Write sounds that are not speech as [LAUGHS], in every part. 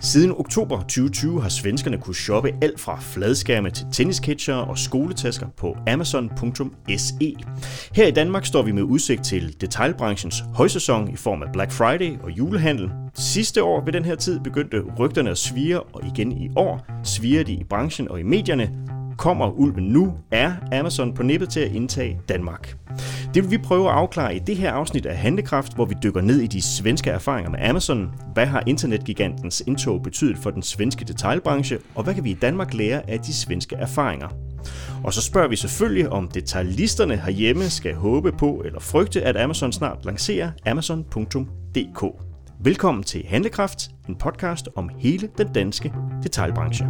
Siden oktober 2020 har svenskerne kunne shoppe alt fra fladskærme til tennisketcher og skoletasker på amazon.se. Her i Danmark står vi med udsigt til detailbranchens højsæson i form af Black Friday og julehandel. Sidste år ved den her tid begyndte rygterne at svire, og igen i år sviger de i branchen og i medierne, Kommer ulven nu? Er Amazon på nippet til at indtage Danmark? Det vil vi prøve at afklare i det her afsnit af Handekraft, hvor vi dykker ned i de svenske erfaringer med Amazon. Hvad har internetgigantens indtog betydet for den svenske detailbranche, og hvad kan vi i Danmark lære af de svenske erfaringer? Og så spørger vi selvfølgelig, om detailisterne herhjemme skal håbe på eller frygte, at Amazon snart lancerer amazon.dk. Velkommen til Handlekraft, en podcast om hele den danske detailbranche.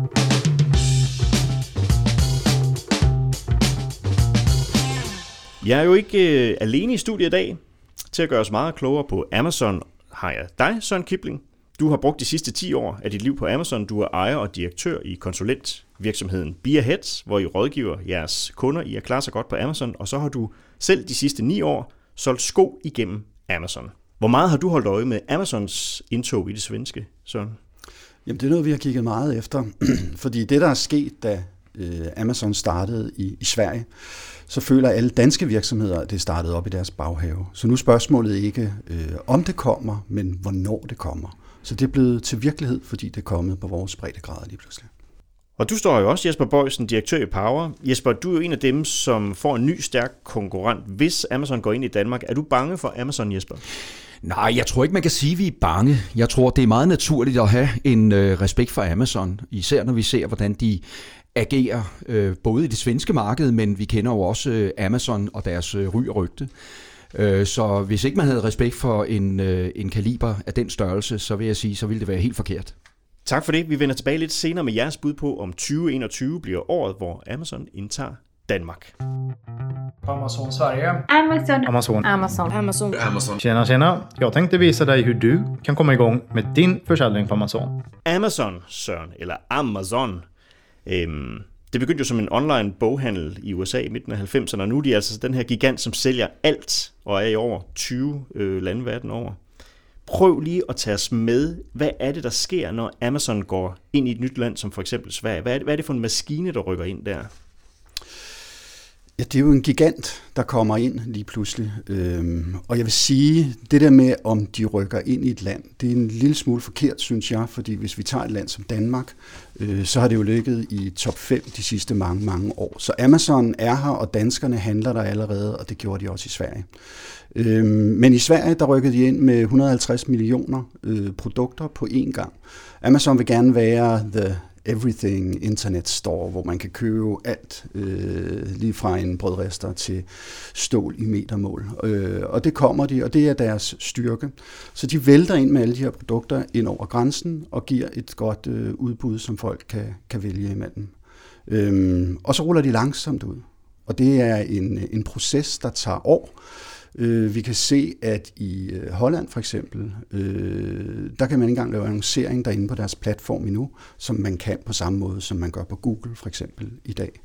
Jeg er jo ikke øh, alene i studiet i dag. Til at gøre os meget klogere på Amazon har jeg dig, Søren Kipling. Du har brugt de sidste 10 år af dit liv på Amazon. Du er ejer og direktør i konsulentvirksomheden Beerhead, hvor I rådgiver jeres kunder i at klare sig godt på Amazon. Og så har du selv de sidste 9 år solgt sko igennem Amazon. Hvor meget har du holdt øje med Amazons indtog i det svenske, Søren? Jamen det er noget, vi har kigget meget efter. [CLEARS THROAT] Fordi det, der er sket, da øh, Amazon startede i, i Sverige, så føler alle danske virksomheder, at det startet op i deres baghave. Så nu er spørgsmålet ikke, øh, om det kommer, men hvornår det kommer. Så det er blevet til virkelighed, fordi det er kommet på vores breddegrad lige pludselig. Og du står jo også, Jesper Bøjsen, direktør i Power. Jesper, du er jo en af dem, som får en ny stærk konkurrent, hvis Amazon går ind i Danmark. Er du bange for Amazon, Jesper? Nej, jeg tror ikke, man kan sige, at vi er bange. Jeg tror, det er meget naturligt at have en øh, respekt for Amazon, især når vi ser, hvordan de agerer øh, både i det svenske marked, men vi kender jo også øh, Amazon og deres øh, ry og rygte. Øh, så hvis ikke man havde respekt for en, øh, en kaliber af den størrelse, så vil jeg sige, så ville det være helt forkert. Tak for det. Vi vender tilbage lidt senere med jeres bud på, om 2021 bliver året, hvor Amazon indtager Danmark. Amazon Sverige. Amazon. Amazon. Amazon. Amazon. Amazon. Tjena, tjena. Jag tänkte visa dig hur du kan komma igång med din försäljning på Amazon. Amazon, Søren, eller Amazon, Øhm, det begyndte jo som en online boghandel i USA i midten af 90'erne, og nu er de altså den her gigant, som sælger alt, og er i over 20 øh, lande verden over. Prøv lige at tage os med. Hvad er det, der sker, når Amazon går ind i et nyt land, som for eksempel Sverige? Hvad er det, hvad er det for en maskine, der rykker ind der? Ja, det er jo en gigant, der kommer ind lige pludselig. Øhm, og jeg vil sige, det der med, om de rykker ind i et land, det er en lille smule forkert, synes jeg, fordi hvis vi tager et land som Danmark, øh, så har det jo ligget i top 5 de sidste mange, mange år. Så Amazon er her, og danskerne handler der allerede, og det gjorde de også i Sverige. Øhm, men i Sverige, der rykkede de ind med 150 millioner øh, produkter på én gang. Amazon vil gerne være the everything internet store, hvor man kan købe alt, øh, lige fra en brødrester til stål i metermål. Øh, og det kommer de, og det er deres styrke. Så de vælter ind med alle de her produkter ind over grænsen og giver et godt øh, udbud, som folk kan, kan vælge imellem. Øh, og så ruller de langsomt ud. Og det er en, en proces, der tager år. Øh, vi kan se, at i øh, Holland for eksempel, øh, der kan man ikke engang lave annoncering derinde på deres platform endnu, som man kan på samme måde, som man gør på Google for eksempel i dag.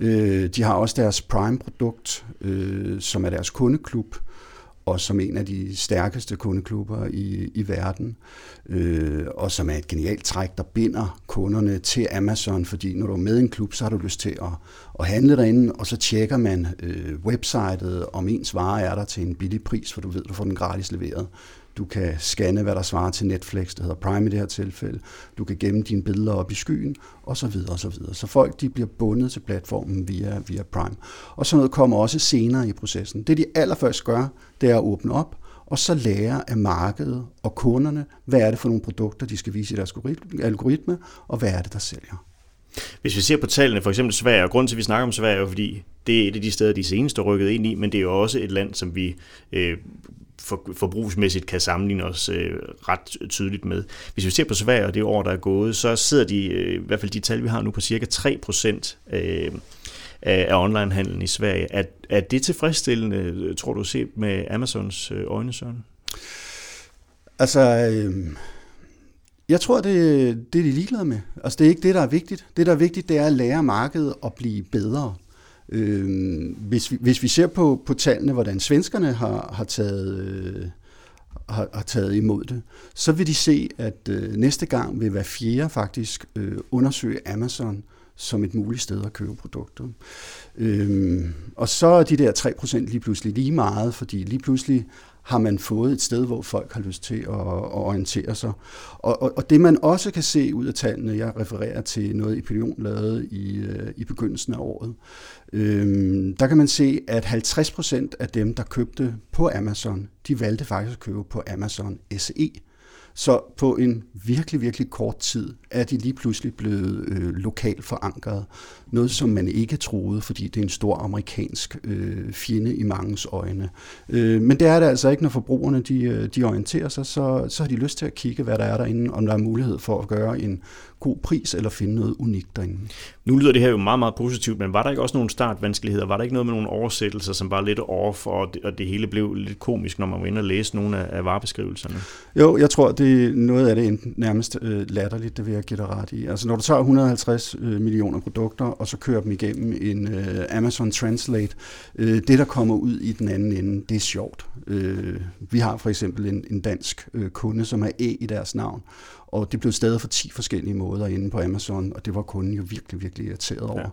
Øh, de har også deres Prime-produkt, øh, som er deres kundeklub, og som en af de stærkeste kundeklubber i, i verden, øh, og som er et genialt træk, der binder kunderne til Amazon, fordi når du er med i en klub, så har du lyst til at, at handle derinde, og så tjekker man øh, websitet, om ens vare er der til en billig pris, for du ved, du får den gratis leveret. Du kan scanne, hvad der svarer til Netflix, det hedder Prime i det her tilfælde. Du kan gemme dine billeder op i skyen, og så videre, og så videre. Så folk de bliver bundet til platformen via, via Prime. Og sådan noget kommer også senere i processen. Det de allerførst gør, det er at åbne op, og så lære af markedet og kunderne, hvad er det for nogle produkter, de skal vise i deres algoritme, og hvad er det, der sælger. Hvis vi ser på tallene, for eksempel Sverige, og grunden til, at vi snakker om Sverige, er jo fordi det er et af de steder, de seneste er rykket ind i, men det er jo også et land, som vi øh, for, forbrugsmæssigt kan sammenligne os øh, ret tydeligt med. Hvis vi ser på Sverige og det år, der er gået, så sidder de, øh, i hvert fald de tal, vi har nu, på cirka 3 procent øh, af onlinehandlen i Sverige. Er, er det tilfredsstillende, tror du, set med Amazons øh, øjne, Søren? Altså, øh, jeg tror, det, det er de ligeglade med. Altså, det er ikke det, der er vigtigt. Det, der er vigtigt, det er at lære markedet at blive bedre. Øh, hvis, vi, hvis vi ser på, på tallene, hvordan svenskerne har, har taget... Øh, har, har taget imod det, så vil de se, at øh, næste gang vil hver fjerde faktisk øh, undersøge Amazon som et muligt sted at købe produkter. Øhm, og så er de der 3% lige pludselig lige meget, fordi lige pludselig har man fået et sted, hvor folk har lyst til at, at orientere sig. Og, og, og det man også kan se ud af tallene, jeg refererer til noget, Epilion lavede i, øh, i begyndelsen af året, øhm, der kan man se, at 50% af dem, der købte på Amazon, de valgte faktisk at købe på Amazon SE. Så på en virkelig, virkelig kort tid er de lige pludselig blevet øh, lokalt forankret. Noget, som man ikke troede, fordi det er en stor amerikansk øh, fjende i mangens øjne. Øh, men det er det altså ikke, når forbrugerne de, øh, de orienterer sig, så, så har de lyst til at kigge, hvad der er derinde, om der er mulighed for at gøre en god pris eller finde noget unikt derinde. Nu lyder det her jo meget, meget positivt, men var der ikke også nogle startvanskeligheder? Var der ikke noget med nogle oversættelser, som var lidt off, og det, og det hele blev lidt komisk, når man var inde og læse nogle af, af varebeskrivelserne? Jo, jeg tror, det er noget af det nærmest øh, latterligt, det vil jeg give dig ret i. Altså når du tager 150 øh, millioner produkter, og så kører dem igennem en øh, Amazon Translate, øh, det der kommer ud i den anden ende, det er sjovt. Øh, vi har for eksempel en, en dansk øh, kunde, som har E i deres navn, og det blev stadig for 10 forskellige måder inde på Amazon, og det var kunden jo virkelig, virkelig irriteret over.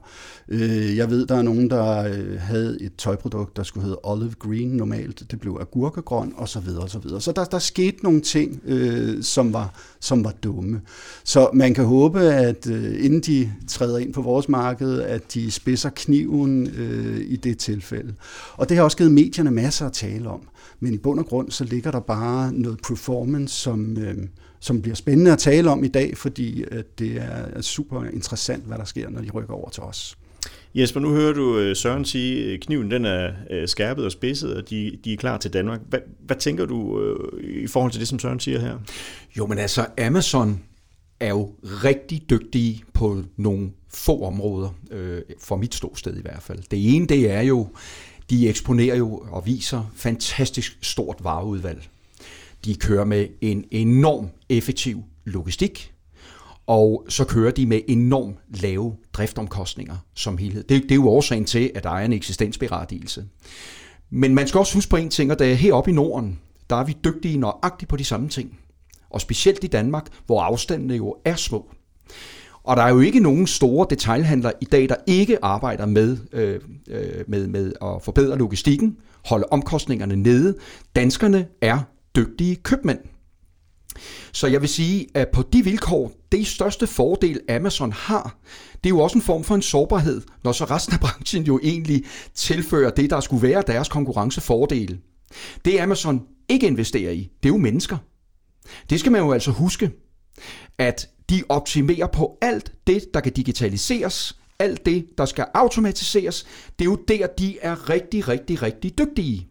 Ja. Øh, jeg ved, der er nogen, der øh, havde et tøjprodukt, der skulle hedde olive green normalt, det blev agurkegrøn, og så videre, og så videre. Så der, der skete nogle ting, øh, som, var, som var dumme. Så man kan håbe, at øh, inden de træder ind på vores marked, at de spidser kniven øh, i det tilfælde. Og det har også givet medierne masser at tale om. Men i bund og grund, så ligger der bare noget performance, som... Øh, som bliver spændende at tale om i dag, fordi at det er super interessant, hvad der sker, når de rykker over til os. Jesper, nu hører du øh, Søren sige, at kniven den er øh, skærpet og spidset, og de, de er klar til Danmark. Hvad, hvad tænker du øh, i forhold til det, som Søren siger her? Jo, men altså Amazon er jo rigtig dygtige på nogle få områder, øh, for mit ståsted i hvert fald. Det ene, det er jo, de eksponerer jo og viser fantastisk stort vareudvalg. De kører med en enorm effektiv logistik, og så kører de med enormt lave driftomkostninger som helhed. Det, det er jo årsagen til, at der er en eksistensberettigelse. Men man skal også huske på en ting, og det er heroppe i Norden, der er vi dygtige nøjagtigt på de samme ting. Og specielt i Danmark, hvor afstandene jo er små. Og der er jo ikke nogen store detaljhandler i dag, der ikke arbejder med, øh, øh med, med at forbedre logistikken, holde omkostningerne nede. Danskerne er dygtige købmænd. Så jeg vil sige, at på de vilkår, det største fordel Amazon har, det er jo også en form for en sårbarhed, når så resten af branchen jo egentlig tilfører det, der skulle være deres konkurrencefordele. Det Amazon ikke investerer i, det er jo mennesker. Det skal man jo altså huske, at de optimerer på alt det, der kan digitaliseres, alt det, der skal automatiseres. Det er jo der, de er rigtig, rigtig, rigtig dygtige.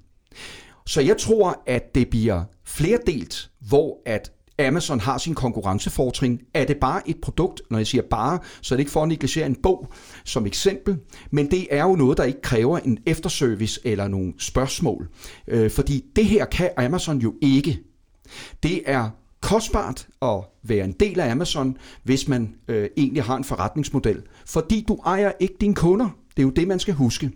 Så jeg tror, at det bliver flerdelt, hvor at Amazon har sin konkurrencefortrin. Er det bare et produkt? Når jeg siger bare, så er det ikke for at negligere en bog som eksempel, men det er jo noget, der ikke kræver en efterservice eller nogle spørgsmål. Øh, fordi det her kan Amazon jo ikke. Det er kostbart at være en del af Amazon, hvis man øh, egentlig har en forretningsmodel. Fordi du ejer ikke dine kunder. Det er jo det, man skal huske.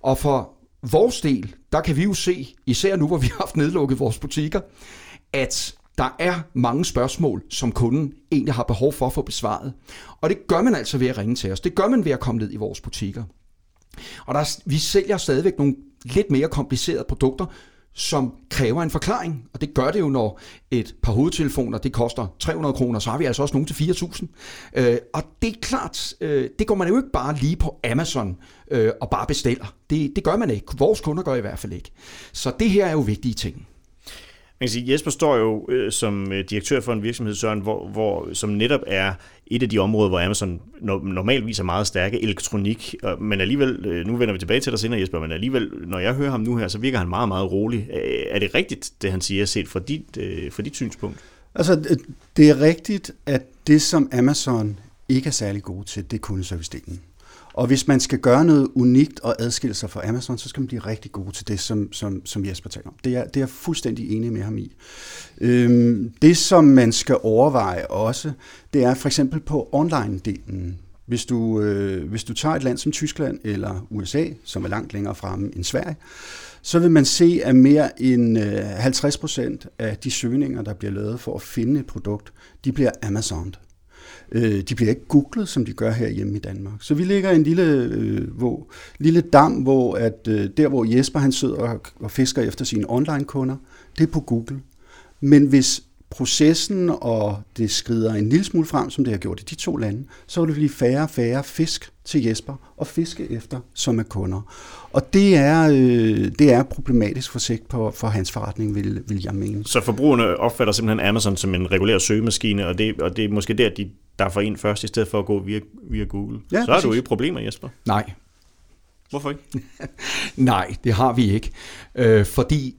Og for vores del, der kan vi jo se, især nu hvor vi har haft nedlukket vores butikker, at der er mange spørgsmål, som kunden egentlig har behov for at få besvaret. Og det gør man altså ved at ringe til os. Det gør man ved at komme ned i vores butikker. Og der, vi sælger stadigvæk nogle lidt mere komplicerede produkter, som kræver en forklaring. Og det gør det jo, når et par hovedtelefoner det koster 300 kroner, så har vi altså også nogle til 4.000. Øh, og det er klart, øh, det går man jo ikke bare lige på Amazon øh, og bare bestiller. Det, det gør man ikke. Vores kunder gør i hvert fald ikke. Så det her er jo vigtige ting. Man kan sige, Jesper står jo øh, som øh, direktør for en virksomhed, Søren, hvor, hvor, som netop er et af de områder, hvor Amazon normalvis er meget stærke, elektronik, men alligevel, øh, nu vender vi tilbage til dig senere Jesper, men alligevel, når jeg hører ham nu her, så virker han meget, meget rolig. Er det rigtigt, det han siger, set fra dit, øh, fra dit synspunkt? Altså, det er rigtigt, at det, som Amazon ikke er særlig god til, det er kundeservice-delen. Og hvis man skal gøre noget unikt og adskille sig fra Amazon, så skal man blive rigtig god til det, som, som, som Jesper taler om. Det er, det er jeg fuldstændig enig med ham i. Øhm, det, som man skal overveje også, det er for eksempel på online-delen. Hvis du, øh, hvis du tager et land som Tyskland eller USA, som er langt længere fremme end Sverige, så vil man se, at mere end øh, 50 procent af de søgninger, der bliver lavet for at finde et produkt, de bliver Amazon. Øh, de bliver ikke googlet, som de gør her hjemme i Danmark. Så vi ligger i en lille, øh, hvor, lille dam, hvor at, øh, der hvor Jesper han sidder og, og fisker efter sine online-kunder, det er på Google. Men hvis processen, og det skrider en lille smule frem, som det har gjort i de to lande, så vil det blive færre og færre fisk til Jesper og fiske efter, som er kunder. Og det er, øh, det er problematisk for sigt på, for hans forretning, vil, vil jeg mene. Så forbrugerne opfatter simpelthen Amazon som en regulær søgemaskine, og det, og det er måske der, de der får ind først, i stedet for at gå via, via Google. Ja, så har du ikke problemer, Jesper. Nej. Hvorfor ikke? [LAUGHS] Nej, det har vi ikke. Øh, fordi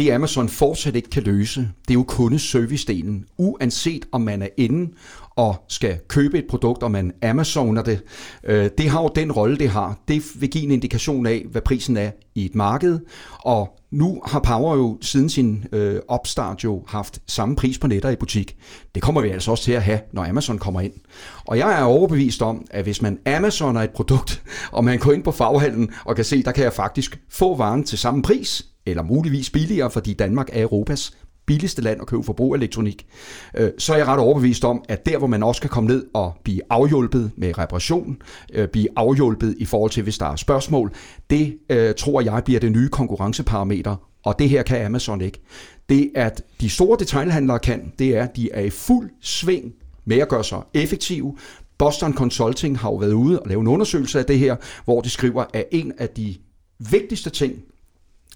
det Amazon fortsat ikke kan løse, det er jo kundeservice-delen. Uanset om man er inde og skal købe et produkt, og man Amazoner det, øh, det har jo den rolle, det har. Det vil give en indikation af, hvad prisen er i et marked, og nu har Power jo siden sin øh, opstart jo haft samme pris på netter i butik. Det kommer vi altså også til at have, når Amazon kommer ind. Og jeg er overbevist om, at hvis man Amazoner et produkt, [LAUGHS] og man går ind på faghandlen og kan se, der kan jeg faktisk få varen til samme pris, eller muligvis billigere, fordi Danmark er Europas billigste land at købe forbrugerelektronik, øh, så er jeg ret overbevist om, at der, hvor man også kan komme ned og blive afhjulpet med reparation, øh, blive afhjulpet i forhold til, hvis der er spørgsmål, det øh, tror jeg bliver det nye konkurrenceparameter, og det her kan Amazon ikke. Det, at de store detailhandlere kan, det er, at de er i fuld sving med at gøre sig effektive. Boston Consulting har jo været ude og lave en undersøgelse af det her, hvor de skriver, at en af de vigtigste ting,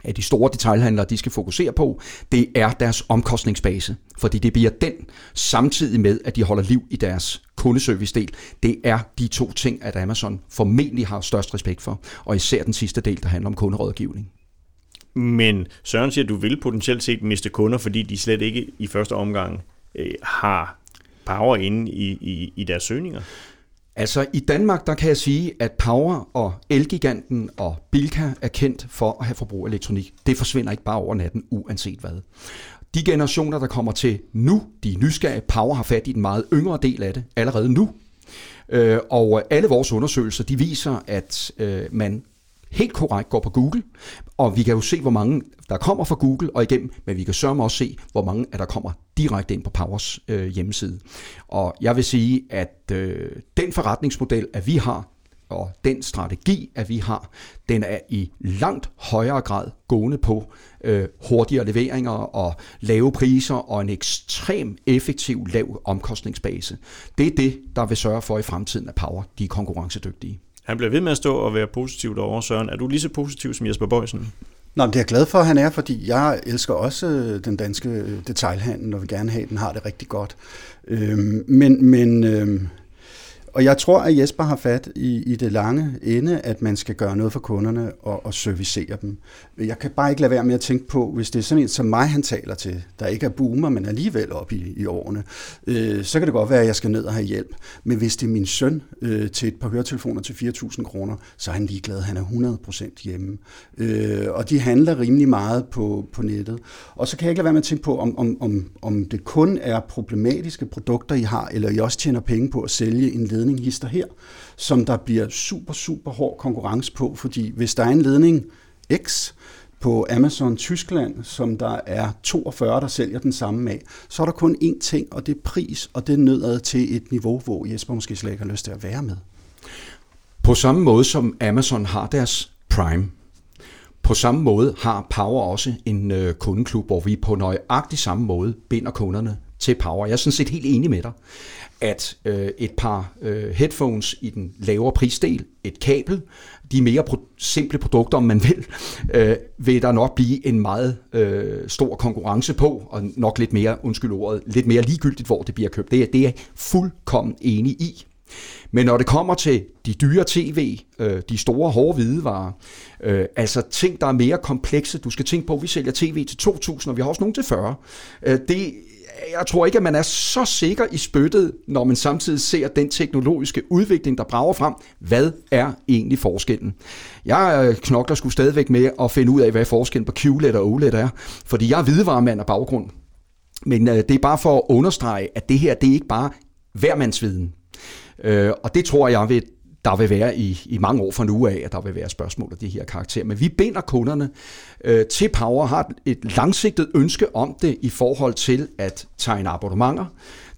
at de store detailhandlere de skal fokusere på, det er deres omkostningsbase. Fordi det bliver den, samtidig med, at de holder liv i deres kundeservice-del. Det er de to ting, at Amazon formentlig har størst respekt for, og især den sidste del, der handler om kunderådgivning. Men Søren siger, at du vil potentielt set miste kunder, fordi de slet ikke i første omgang øh, har power inde i, i, i deres søgninger. Altså i Danmark, der kan jeg sige, at Power og Elgiganten og Bilka er kendt for at have forbrugerelektronik. Det forsvinder ikke bare over natten, uanset hvad. De generationer, der kommer til nu, de er nysgerrige. Power har fat i den meget yngre del af det allerede nu. Øh, og alle vores undersøgelser, de viser, at øh, man helt korrekt går på Google, og vi kan jo se, hvor mange der kommer fra Google og igennem, men vi kan sørge også se, hvor mange af der kommer direkte ind på Powers øh, hjemmeside. Og jeg vil sige, at øh, den forretningsmodel, at vi har, og den strategi, at vi har, den er i langt højere grad gående på øh, hurtigere leveringer og lave priser og en ekstrem effektiv lav omkostningsbase. Det er det, der vil sørge for i fremtiden, at Power de er konkurrencedygtige. Han bliver ved med at stå og være positiv derovre, Søren. Er du lige så positiv som Jesper Bøjsen? Nå, men det er jeg glad for, at han er, fordi jeg elsker også øh, den danske detailhandel, og vil gerne have, at den har det rigtig godt. Øhm, men men øhm, og jeg tror, at Jesper har fat i, i det lange ende, at man skal gøre noget for kunderne og, og servicere dem. Jeg kan bare ikke lade være med at tænke på, hvis det er sådan en som mig, han taler til, der ikke er boomer, men alligevel op i, i årene, øh, så kan det godt være, at jeg skal ned og have hjælp. Men hvis det er min søn øh, til et par høretelefoner til 4.000 kroner, så er han ligeglad. Han er 100% hjemme. Øh, og de handler rimelig meget på, på nettet. Og så kan jeg ikke lade være med at tænke på, om, om, om, om det kun er problematiske produkter, I har, eller I også tjener penge på at sælge en led ledning hister her, som der bliver super, super hård konkurrence på, fordi hvis der er en ledning X på Amazon Tyskland, som der er 42, der sælger den samme af, så er der kun én ting, og det er pris, og det er nødad til et niveau, hvor Jesper måske slet ikke har lyst til at være med. På samme måde som Amazon har deres Prime, på samme måde har Power også en øh, kundeklub, hvor vi på nøjagtig samme måde binder kunderne til Power. Jeg er sådan set helt enig med dig at øh, et par øh, headphones i den lavere prisdel, et kabel, de mere pro- simple produkter, om man vil, øh, vil der nok blive en meget øh, stor konkurrence på, og nok lidt mere, undskyld ordet, lidt mere ligegyldigt, hvor det bliver købt. Det er, det er jeg fuldkommen enig i. Men når det kommer til de dyre tv, øh, de store hårde hvidevarer, øh, altså ting, der er mere komplekse, du skal tænke på, at vi sælger tv til 2.000, og vi har også nogle til 40. Øh, det jeg tror ikke, at man er så sikker i spyttet, når man samtidig ser den teknologiske udvikling, der brager frem. Hvad er egentlig forskellen? Jeg øh, knokler skulle stadigvæk med at finde ud af, hvad forskellen på QLED og OLED er, fordi jeg er hvidevaremand af baggrund. Men øh, det er bare for at understrege, at det her, det er ikke bare hvermandsviden. Øh, og det tror jeg vil der vil være i, i mange år fra nu af, at der vil være spørgsmål af de her karakterer. Men vi binder kunderne øh, til Power, har et langsigtet ønske om det i forhold til at tegne abonnementer,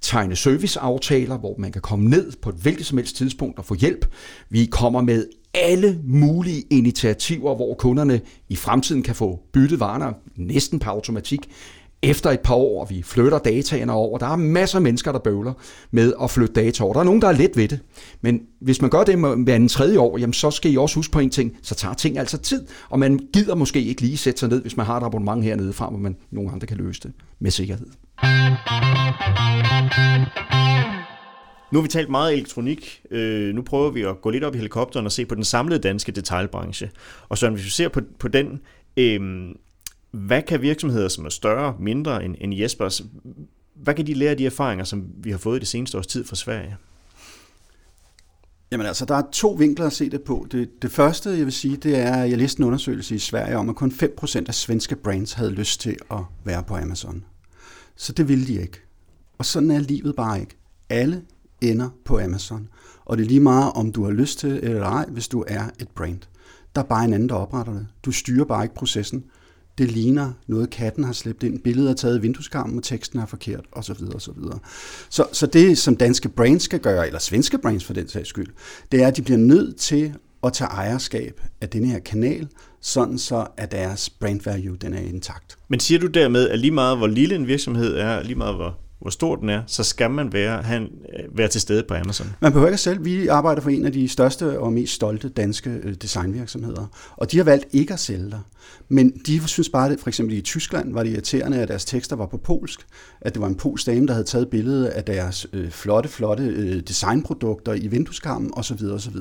tegne serviceaftaler, hvor man kan komme ned på et hvilket som helst tidspunkt og få hjælp. Vi kommer med alle mulige initiativer, hvor kunderne i fremtiden kan få byttet varer næsten på automatik efter et par år, vi flytter dataene over. Der er masser af mennesker, der bøvler med at flytte data over. Der er nogen, der er let ved det. Men hvis man gør det med en tredje år, jamen så skal I også huske på en ting, så tager ting altså tid, og man gider måske ikke lige sætte sig ned, hvis man har et abonnement hernede fra, hvor man nogen andre kan løse det med sikkerhed. Nu har vi talt meget elektronik. Øh, nu prøver vi at gå lidt op i helikopteren og se på den samlede danske detaljbranche. Og så hvis vi ser på, på den, øh, hvad kan virksomheder, som er større, mindre end, end Jespers, hvad kan de lære af de erfaringer, som vi har fået i det seneste års tid fra Sverige? Jamen altså, der er to vinkler at se det på. Det, det første, jeg vil sige, det er, at jeg læste en undersøgelse i Sverige om, at kun 5% af svenske brands havde lyst til at være på Amazon. Så det ville de ikke. Og sådan er livet bare ikke. Alle ender på Amazon. Og det er lige meget, om du har lyst til eller ej, hvis du er et brand. Der er bare en anden, der opretter det. Du styrer bare ikke processen det ligner noget, katten har slæbt ind. Billedet er taget i vindueskarmen, og teksten er forkert, osv. osv. Så, så det, som danske brands skal gøre, eller svenske brands for den sags skyld, det er, at de bliver nødt til at tage ejerskab af den her kanal, sådan så at deres brand value den er intakt. Men siger du dermed, at lige meget hvor lille en virksomhed er, lige meget hvor hvor stor den er, så skal man være, han, øh, være til stede på Amazon. Man behøver ikke selv. Vi arbejder for en af de største og mest stolte danske øh, designvirksomheder, og de har valgt ikke at sælge der. Men de synes bare, at for eksempel i Tyskland var det irriterende, at deres tekster var på polsk, at det var en polsk dame, der havde taget billede af deres øh, flotte, flotte øh, designprodukter i vindueskarmen osv. osv.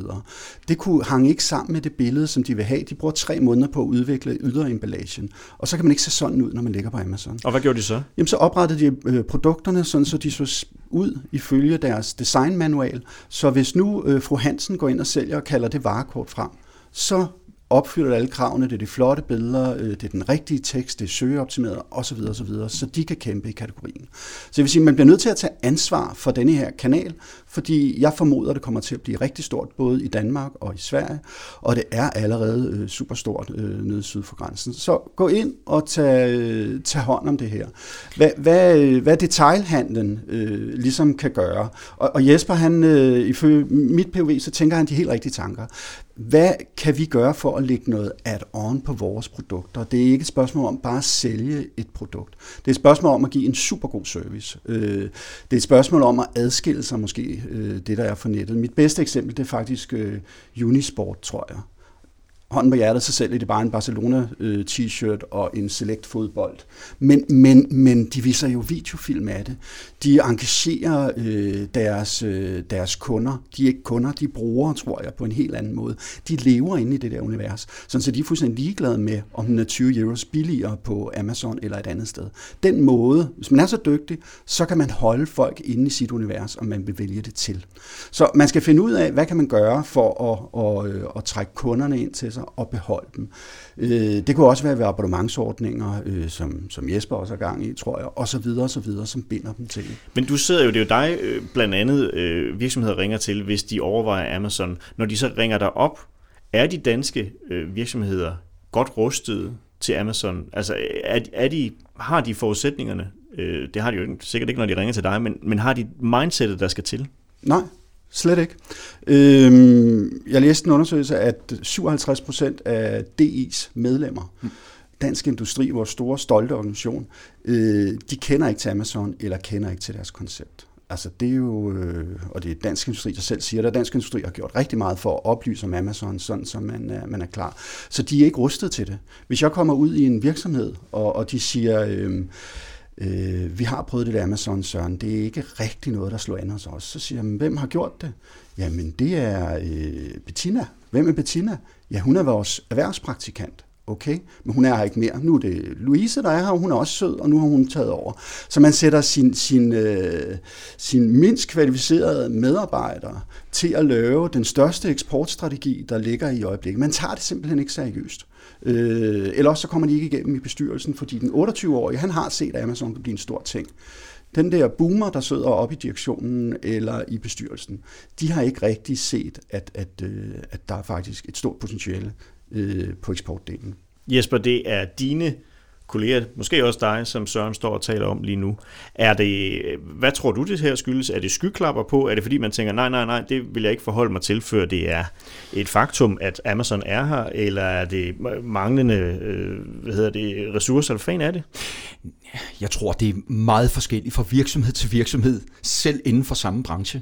Det kunne hang ikke sammen med det billede, som de vil have. De bruger tre måneder på at udvikle yderimballagen, og så kan man ikke se sådan ud, når man ligger på Amazon. Og hvad gjorde de så? Jamen så oprettede de øh, produkterne, sådan så de så ud ifølge deres designmanual. Så hvis nu øh, fru Hansen går ind og sælger og kalder det varekort frem, så opfylder alle kravene, det er de flotte billeder, øh, det er den rigtige tekst, det er søgeoptimeret osv. osv., så de kan kæmpe i kategorien. Så jeg vil sige, at man bliver nødt til at tage ansvar for denne her kanal, fordi jeg formoder, at det kommer til at blive rigtig stort, både i Danmark og i Sverige, og det er allerede øh, super stort øh, nede syd for grænsen. Så gå ind og tag, øh, tag hånd om det her. Hvad, hvad, øh, hvad detailhandlen øh, ligesom kan gøre. Og, og Jesper, han, øh, ifølge mit POV, så tænker han de helt rigtige tanker. Hvad kan vi gøre for at lægge noget add-on på vores produkter? Det er ikke et spørgsmål om bare at sælge et produkt. Det er et spørgsmål om at give en super god service. Øh, det er et spørgsmål om at adskille sig måske øh, det, der er for nettet. Mit bedste eksempel, det er faktisk øh, Unisport, tror jeg hånden på hjertet, så sælger de bare en Barcelona-t-shirt øh, og en select fodbold. Men, men, men de viser jo videofilm af det. De engagerer øh, deres, øh, deres kunder. De er ikke kunder, de er brugere, tror jeg, på en helt anden måde. De lever inde i det der univers. Sådan så de er fuldstændig ligeglade med, om den er 20 euros billigere på Amazon eller et andet sted. Den måde, hvis man er så dygtig, så kan man holde folk inde i sit univers, og man vil vælge det til. Så man skal finde ud af, hvad kan man gøre for at, at, at, at trække kunderne ind til sig og beholde dem. Øh, det kunne også være ved abonnementsordninger, øh, som, som Jesper også har gang i, tror jeg, og så videre og så videre, som binder dem til. Men du sidder jo, det er jo dig øh, blandt andet virksomheder ringer til, hvis de overvejer Amazon. Når de så ringer dig op, er de danske virksomheder godt rustede til Amazon? Altså er, er de, har de forudsætningerne? Det har de jo sikkert ikke, når de ringer til dig, men, men har de mindsetet, der skal til? Nej, Slet ikke. Øhm, jeg læste en undersøgelse, at 57 procent af DI's medlemmer, mm. Dansk Industri, vores store, stolte organisation, øh, de kender ikke til Amazon, eller kender ikke til deres koncept. Altså det er jo, øh, og det er Dansk Industri, der selv siger det, Dansk Industri har gjort rigtig meget for at oplyse om Amazon, sådan så man er, man er klar. Så de er ikke rustet til det. Hvis jeg kommer ud i en virksomhed, og, og de siger, øh, øh, vi har prøvet det der Amazon, Søren, det er ikke rigtig noget, der slår an hos os. Så siger jeg, hvem har gjort det? Jamen, det er øh, Bettina. Hvem er Bettina? Ja, hun er vores erhvervspraktikant. Okay, men hun er her ikke mere. Nu er det Louise, der er her, og hun er også sød, og nu har hun taget over. Så man sætter sin, sin, øh, sin mindst kvalificerede medarbejdere til at lave den største eksportstrategi, der ligger i øjeblikket. Man tager det simpelthen ikke seriøst. Øh, eller også så kommer de ikke igennem i bestyrelsen, fordi den 28-årige, han har set at Amazon kan blive en stor ting. Den der boomer, der sidder oppe i direktionen eller i bestyrelsen, de har ikke rigtig set, at, at, øh, at der er faktisk et stort potentiale øh, på eksportdelen. Jesper, det er dine kolleger, måske også dig, som Søren står og taler om lige nu. Er det, hvad tror du det her skyldes? Er det skyklapper på? Er det fordi man tænker, nej, nej, nej, det vil jeg ikke forholde mig til, før det er et faktum, at Amazon er her, eller er det manglende øh, hvad hedder det, ressourcer? Hvad fanden er det? Jeg tror, det er meget forskelligt fra virksomhed til virksomhed, selv inden for samme branche.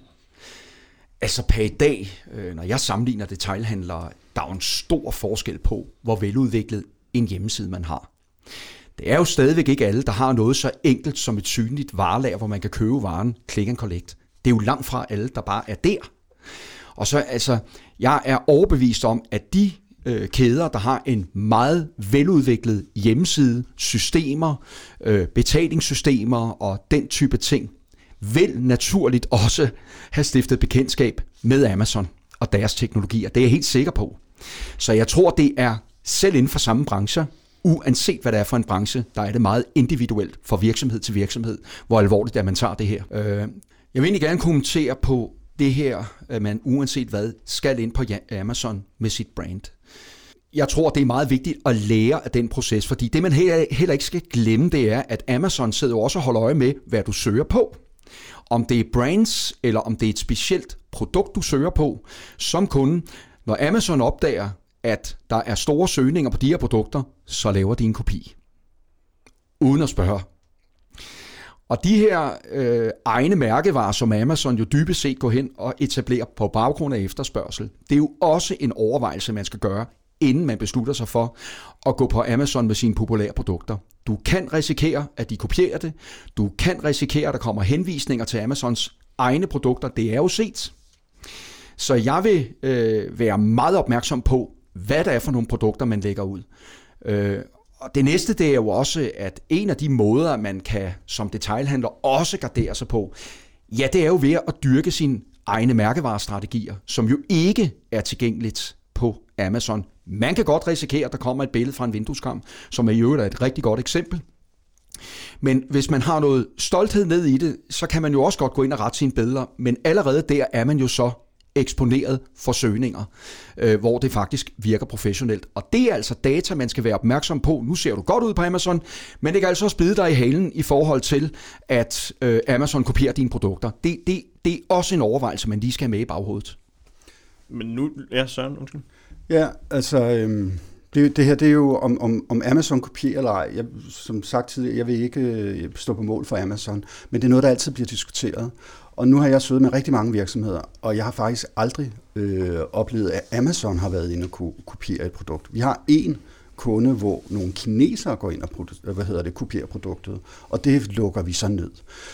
Altså per i dag, øh, når jeg sammenligner detailhandlere, der er en stor forskel på, hvor veludviklet en hjemmeside man har. Det er jo stadigvæk ikke alle, der har noget så enkelt som et synligt varelager, hvor man kan købe varen click and collect. Det er jo langt fra alle, der bare er der. Og så altså, jeg er overbevist om, at de øh, kæder, der har en meget veludviklet hjemmeside, systemer, øh, betalingssystemer og den type ting, vil naturligt også have stiftet bekendtskab med Amazon og deres teknologier. Det er jeg helt sikker på. Så jeg tror, det er selv inden for samme branche, uanset hvad det er for en branche, der er det meget individuelt fra virksomhed til virksomhed, hvor alvorligt det er, man tager det her. Øh, jeg vil egentlig gerne kommentere på det her, at man uanset hvad skal ind på Amazon med sit brand. Jeg tror, det er meget vigtigt at lære af den proces, fordi det man heller ikke skal glemme, det er, at Amazon sidder jo også og holder øje med, hvad du søger på. Om det er brands, eller om det er et specielt produkt, du søger på som kunde. Når Amazon opdager, at der er store søgninger på de her produkter, så laver de en kopi. Uden at spørge. Og de her øh, egne mærkevarer, som Amazon jo dybest set går hen og etablerer på baggrund af efterspørgsel, det er jo også en overvejelse, man skal gøre, inden man beslutter sig for at gå på Amazon med sine populære produkter. Du kan risikere, at de kopierer det. Du kan risikere, at der kommer henvisninger til Amazons egne produkter. Det er jo set. Så jeg vil øh, være meget opmærksom på, hvad der er for nogle produkter, man lægger ud. Øh, og det næste, det er jo også, at en af de måder, man kan som detailhandler også gardere sig på, ja, det er jo ved at dyrke sine egne mærkevarestrategier, som jo ikke er tilgængeligt på Amazon. Man kan godt risikere, at der kommer et billede fra en vindueskarm, som er i øvrigt et rigtig godt eksempel. Men hvis man har noget stolthed ned i det, så kan man jo også godt gå ind og rette sine billeder, men allerede der er man jo så eksponeret for søgninger, øh, hvor det faktisk virker professionelt. Og det er altså data, man skal være opmærksom på. Nu ser du godt ud på Amazon, men det kan altså også bide dig i halen i forhold til, at øh, Amazon kopierer dine produkter. Det, det, det er også en overvejelse, man lige skal have med i baghovedet. Men nu, ja Søren, undskyld. Ja, altså, øhm, det, det her det er jo, om, om, om Amazon kopierer eller ej. Jeg, som sagt tidligere, jeg vil ikke øh, stå på mål for Amazon, men det er noget, der altid bliver diskuteret. Og nu har jeg siddet med rigtig mange virksomheder, og jeg har faktisk aldrig øh, oplevet, at Amazon har været inde og kopiere et produkt. Vi har en kunde, hvor nogle kinesere går ind og øh, hvad hedder det, kopierer produktet, og det lukker vi så ned.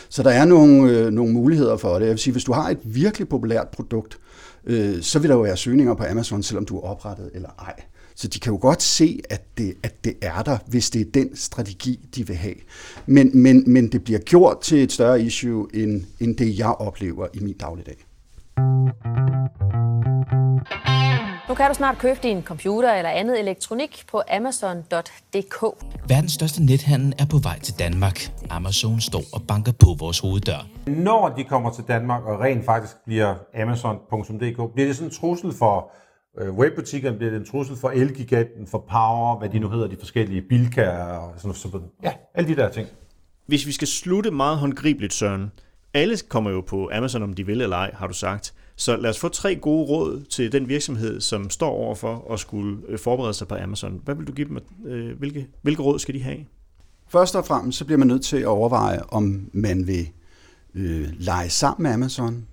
Så der er nogle, øh, nogle muligheder for det. Jeg vil sige, hvis du har et virkelig populært produkt, øh, så vil der jo være søgninger på Amazon, selvom du er oprettet eller ej. Så de kan jo godt se, at det, at det er der, hvis det er den strategi, de vil have. Men, men, men det bliver gjort til et større issue, end, end det jeg oplever i min dagligdag. Nu kan du snart købe din computer eller andet elektronik på amazon.dk. Verdens største nethandel er på vej til Danmark. Amazon står og banker på vores hoveddør. Når de kommer til Danmark og rent faktisk bliver amazon.dk, bliver det sådan en trussel for webbutikkerne, bliver det en trussel for Elgiganten, for Power, hvad de nu hedder, de forskellige bilkær og sådan noget. Ja, alle de der ting. Hvis vi skal slutte meget håndgribeligt, Søren, alle kommer jo på Amazon, om de vil eller ej, har du sagt. Så lad os få tre gode råd til den virksomhed, som står overfor at skulle øh, forberede sig på Amazon. Hvad vil du give dem? Øh, hvilke, hvilke råd skal de have? Først og fremmest så bliver man nødt til at overveje, om man vil øh, lege sammen med Amazon,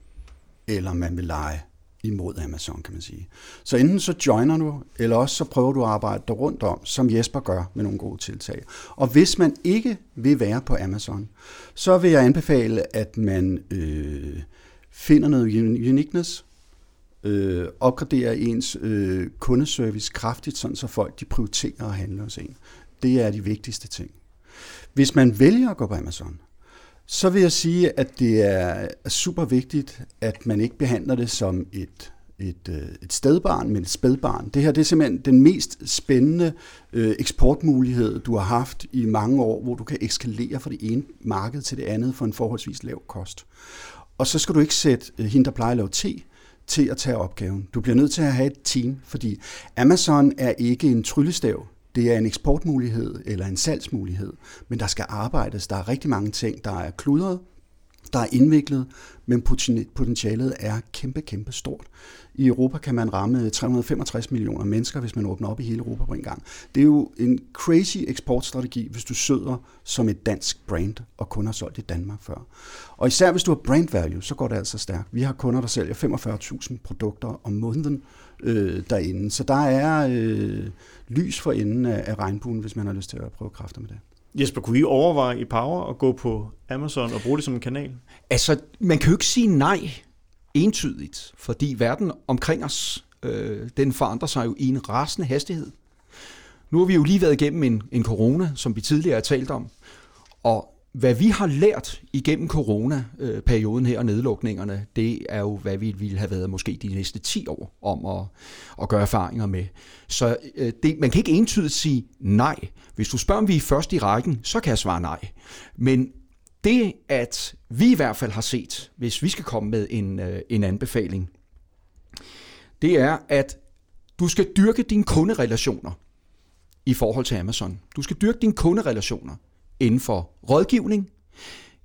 eller man vil lege imod Amazon, kan man sige. Så enten så joiner du, eller også så prøver du at arbejde der rundt om, som Jesper gør med nogle gode tiltag. Og hvis man ikke vil være på Amazon, så vil jeg anbefale, at man øh, finder noget uniqueness, øh, opgraderer ens øh, kundeservice kraftigt, sådan så folk de prioriterer at handle hos en. Det er de vigtigste ting. Hvis man vælger at gå på Amazon, så vil jeg sige, at det er super vigtigt, at man ikke behandler det som et et, øh, et stedbarn, men et spædbarn. Det her det er simpelthen den mest spændende øh, eksportmulighed, du har haft i mange år, hvor du kan eskalere fra det ene marked til det andet for en forholdsvis lav kost. Og så skal du ikke sætte øh, hende, der plejer at lave te, til at tage opgaven. Du bliver nødt til at have et team, fordi Amazon er ikke en tryllestav. Det er en eksportmulighed eller en salgsmulighed, men der skal arbejdes. Der er rigtig mange ting, der er kludret, der er indviklet, men potentialet er kæmpe, kæmpe stort. I Europa kan man ramme 365 millioner mennesker, hvis man åbner op i hele Europa på en gang. Det er jo en crazy eksportstrategi, hvis du søder som et dansk brand og kun har solgt i Danmark før. Og især hvis du har brand value, så går det altså stærkt. Vi har kunder, der sælger 45.000 produkter om måneden øh, derinde. Så der er øh, lys for enden af, af regnbuen, hvis man har lyst til at prøve kræfter med det. Jesper, kunne I overveje i Power at gå på Amazon og bruge det som en kanal? Altså, man kan jo ikke sige nej entydigt, fordi verden omkring os, øh, den forandrer sig jo i en rasende hastighed. Nu har vi jo lige været igennem en, en corona, som vi tidligere har talt om, og hvad vi har lært igennem corona-perioden her og nedlukningerne, det er jo, hvad vi ville have været måske de næste 10 år om at, at gøre erfaringer med. Så øh, det, man kan ikke entydigt sige nej. Hvis du spørger, om vi er først i rækken, så kan jeg svare nej. Men det, at vi i hvert fald har set, hvis vi skal komme med en, øh, en anbefaling, det er, at du skal dyrke dine kunderelationer i forhold til Amazon. Du skal dyrke dine kunderelationer inden for rådgivning,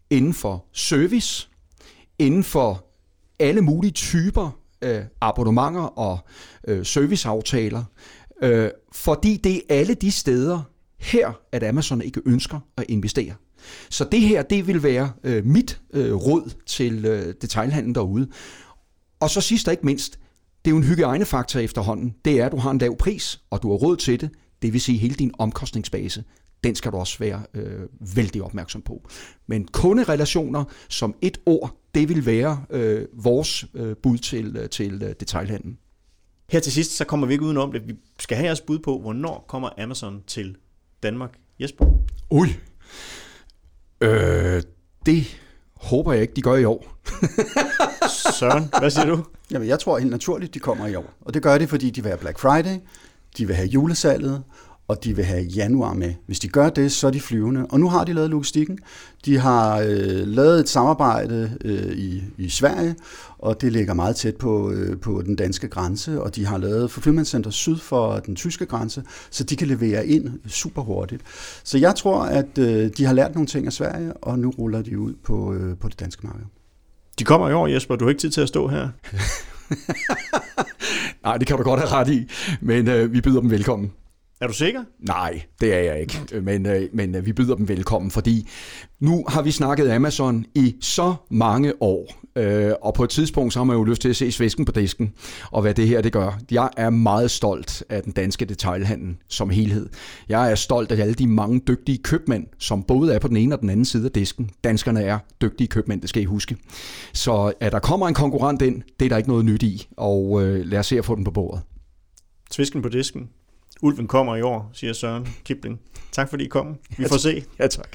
inden for service, inden for alle mulige typer øh, abonnementer og øh, serviceaftaler, øh, fordi det er alle de steder her, at Amazon ikke ønsker at investere. Så det her, det vil være øh, mit øh, råd til øh, detailhandlen derude. Og så sidst og ikke mindst, det er jo en hygiejnefaktor efterhånden. Det er, at du har en lav pris, og du har råd til det. Det vil sige, hele din omkostningsbase, den skal du også være øh, vældig opmærksom på. Men kunderelationer som et ord, det vil være øh, vores øh, bud til, øh, til øh, detailhandlen. Her til sidst, så kommer vi ikke udenom det. Vi skal have jeres bud på, hvornår kommer Amazon til Danmark. Jesper? Ui, Øh, det håber jeg ikke, de gør i år. [LAUGHS] Søren, hvad siger du? Jamen, jeg tror helt naturligt, de kommer i år. Og det gør de, fordi de vil have Black Friday, de vil have julesalget, og de vil have januar med. Hvis de gør det, så er de flyvende. Og nu har de lavet logistikken. De har øh, lavet et samarbejde øh, i, i Sverige, og det ligger meget tæt på, øh, på den danske grænse, og de har lavet fulfillment center syd for den tyske grænse, så de kan levere ind super hurtigt. Så jeg tror, at øh, de har lært nogle ting af Sverige, og nu ruller de ud på, øh, på det danske marked. De kommer i år, Jesper. Du har ikke tid til at stå her. [LAUGHS] Nej, det kan du godt have ret i, men øh, vi byder dem velkommen. Er du sikker? Nej, det er jeg ikke. Men, øh, men øh, vi byder dem velkommen, fordi nu har vi snakket Amazon i så mange år. Øh, og på et tidspunkt så har man jo lyst til at se svæsken på disken, og hvad det her det gør. Jeg er meget stolt af den danske detailhandel som helhed. Jeg er stolt af alle de mange dygtige købmænd, som både er på den ene og den anden side af disken. Danskerne er dygtige købmænd, det skal I huske. Så at der kommer en konkurrent ind, det er der ikke noget nyt i, og lad os se at få den på bordet. Svisken på disken. Ulven kommer i år, siger Søren Kipling. Tak fordi I kom. Vi får se. Ja, tak.